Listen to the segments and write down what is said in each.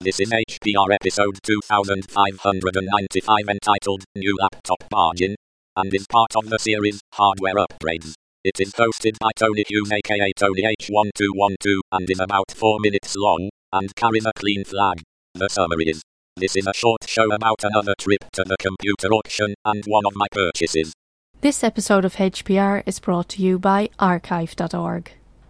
This is HPR episode 2595 entitled New Laptop Bargain and is part of the series Hardware Upgrades. It is hosted by Tony Hughes aka Tony H1212 and is about 4 minutes long and carries a clean flag. The summary is This is a short show about another trip to the computer auction and one of my purchases. This episode of HPR is brought to you by archive.org.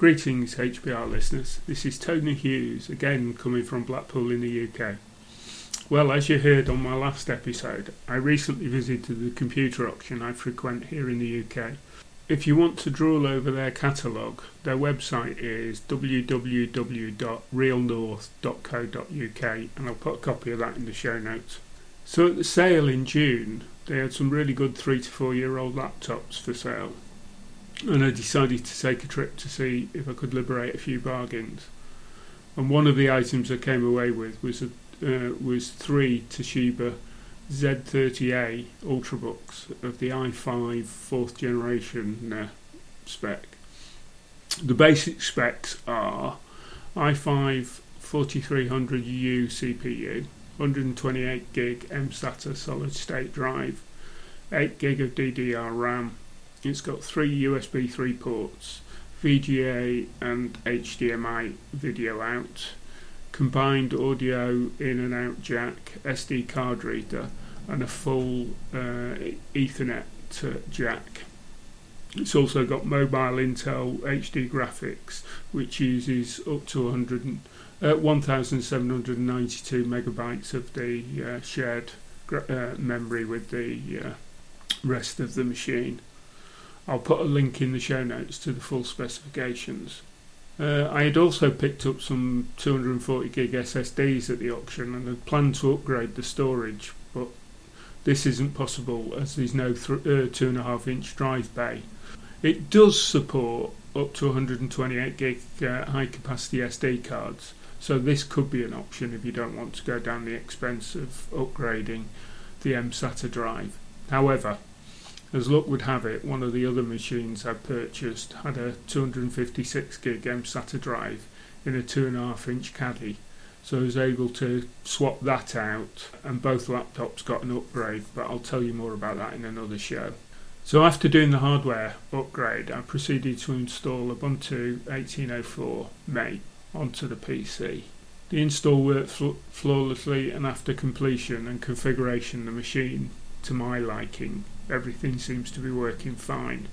Greetings, HPR listeners. This is Tony Hughes, again coming from Blackpool in the UK. Well, as you heard on my last episode, I recently visited the computer auction I frequent here in the UK. If you want to drool over their catalogue, their website is www.realnorth.co.uk and I'll put a copy of that in the show notes. So at the sale in June, they had some really good three to four year old laptops for sale and I decided to take a trip to see if I could liberate a few bargains. And one of the items I came away with was a, uh, was three Toshiba Z30A Ultrabooks of the i5 fourth generation uh, spec. The basic specs are i5 4300U CPU, 128 gig mSATA solid state drive, 8 gig of DDR RAM, it's got three USB 3 ports, VGA and HDMI video out, combined audio in and out jack, SD card reader, and a full uh, Ethernet jack. It's also got mobile Intel HD graphics, which uses up to 100, uh, 1,792 megabytes of the uh, shared uh, memory with the uh, rest of the machine. I'll put a link in the show notes to the full specifications. Uh, I had also picked up some 240 gig SSDs at the auction and had planned to upgrade the storage, but this isn't possible as there's no th- uh, 2.5 inch drive bay. It does support up to 128 gig uh, high capacity SD cards, so this could be an option if you don't want to go down the expense of upgrading the mSATA drive. However, as luck would have it, one of the other machines I purchased had a 256 gig mSATA drive in a 2.5 inch caddy, so I was able to swap that out, and both laptops got an upgrade, but I'll tell you more about that in another show. So, after doing the hardware upgrade, I proceeded to install Ubuntu 18.04 Mate onto the PC. The install worked fl- flawlessly, and after completion and configuration, the machine, to my liking, everything seems to be working fine.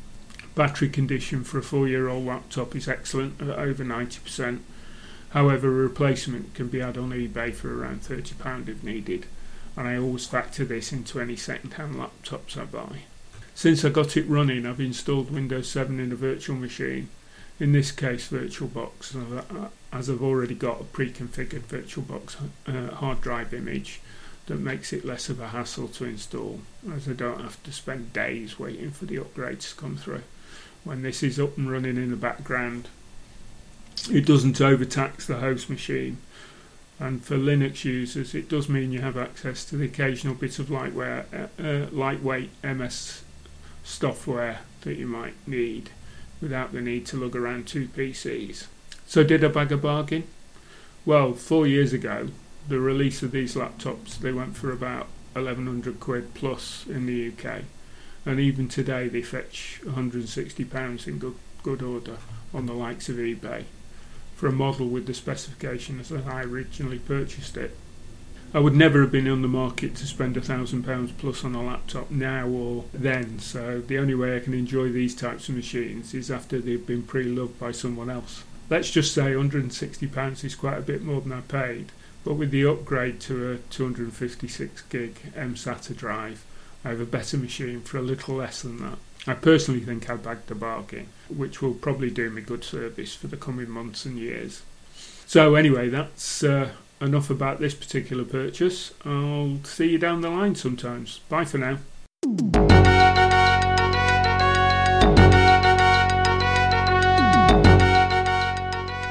Battery condition for a four year old laptop is excellent at over 90%. However, a replacement can be had on eBay for around £30 if needed, and I always factor this into any second hand laptops I buy. Since I got it running, I've installed Windows 7 in a virtual machine, in this case VirtualBox, as I've already got a pre configured VirtualBox uh, hard drive image that makes it less of a hassle to install as I don't have to spend days waiting for the upgrades to come through. When this is up and running in the background, it doesn't overtax the host machine. And for Linux users, it does mean you have access to the occasional bit of lightware, uh, uh, lightweight MS software that you might need without the need to lug around two PCs. So, did I bag a bargain? Well, four years ago, the release of these laptops, they went for about 1100 quid plus in the UK, and even today they fetch 160 pounds in good good order on the likes of eBay for a model with the specifications as I originally purchased it. I would never have been on the market to spend a thousand pounds plus on a laptop now or then. So the only way I can enjoy these types of machines is after they've been pre-loved by someone else. Let's just say 160 pounds is quite a bit more than I paid, but with the upgrade to a 256 gig mSATA drive, I have a better machine for a little less than that. I personally think I bagged the bargain, which will probably do me good service for the coming months and years. So anyway, that's uh, enough about this particular purchase. I'll see you down the line sometimes. Bye for now.